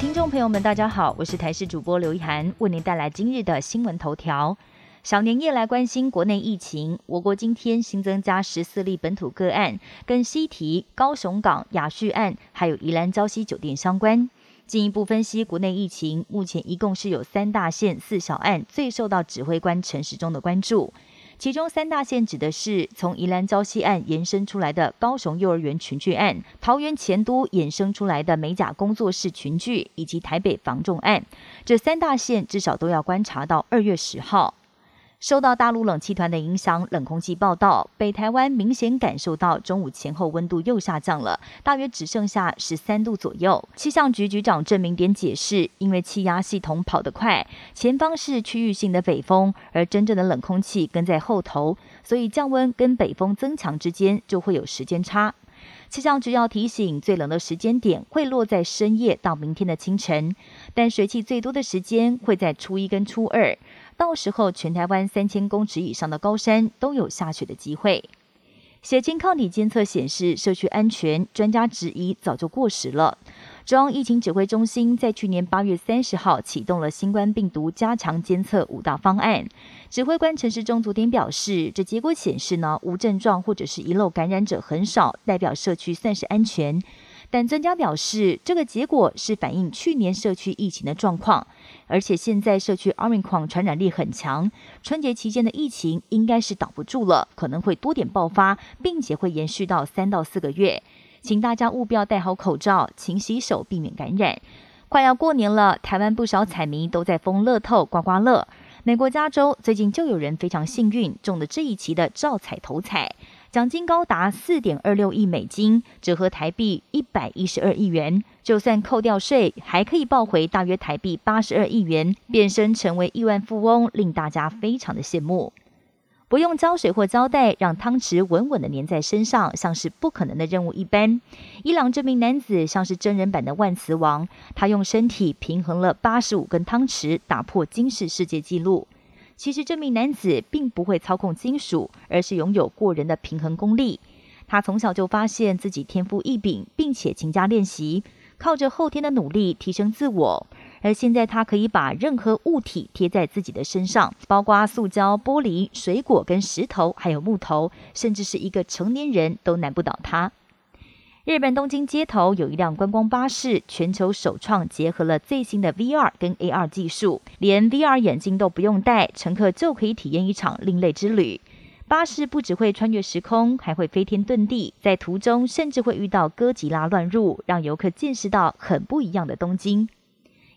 听众朋友们，大家好，我是台视主播刘一涵，为您带来今日的新闻头条。小年夜来关心国内疫情，我国今天新增加十四例本土个案，跟西提、高雄港雅叙案，还有宜兰礁溪酒店相关。进一步分析国内疫情，目前一共是有三大县四小案最受到指挥官陈时中的关注。其中三大线指的是从宜兰礁溪案延伸出来的高雄幼儿园群聚案、桃园前都衍生出来的美甲工作室群聚，以及台北防重案。这三大线至少都要观察到二月十号。受到大陆冷气团的影响，冷空气报道，北台湾明显感受到中午前后温度又下降了，大约只剩下十三度左右。气象局局长郑明典解释，因为气压系统跑得快，前方是区域性的北风，而真正的冷空气跟在后头，所以降温跟北风增强之间就会有时间差。气象局要提醒，最冷的时间点会落在深夜到明天的清晨，但水汽最多的时间会在初一跟初二。到时候，全台湾三千公尺以上的高山都有下雪的机会。血清抗体监测显示，社区安全，专家质疑早就过时了。中疫情指挥中心在去年八月三十号启动了新冠病毒加强监测五大方案。指挥官陈时中昨天表示，这结果显示呢，无症状或者是遗漏感染者很少，代表社区算是安全。但专家表示，这个结果是反映去年社区疫情的状况，而且现在社区奥密克戎传染力很强，春节期间的疫情应该是挡不住了，可能会多点爆发，并且会延续到三到四个月。请大家务必要戴好口罩，勤洗手，避免感染。快要过年了，台湾不少彩民都在封乐透、刮刮乐。美国加州最近就有人非常幸运中了这一期的照彩头彩。奖金高达四点二六亿美金，折合台币一百一十二亿元。就算扣掉税，还可以报回大约台币八十二亿元，变身成为亿万富翁，令大家非常的羡慕。不用胶水或胶带，让汤匙稳稳的粘在身上，像是不可能的任务一般。伊朗这名男子像是真人版的万磁王，他用身体平衡了八十五根汤匙，打破金氏世界纪录。其实这名男子并不会操控金属，而是拥有过人的平衡功力。他从小就发现自己天赋异禀，并且勤加练习，靠着后天的努力提升自我。而现在他可以把任何物体贴在自己的身上，包括塑胶、玻璃、水果跟石头，还有木头，甚至是一个成年人都难不倒他。日本东京街头有一辆观光巴士，全球首创结合了最新的 VR 跟 AR 技术，连 VR 眼镜都不用戴，乘客就可以体验一场另类之旅。巴士不只会穿越时空，还会飞天遁地，在途中甚至会遇到哥吉拉乱入，让游客见识到很不一样的东京。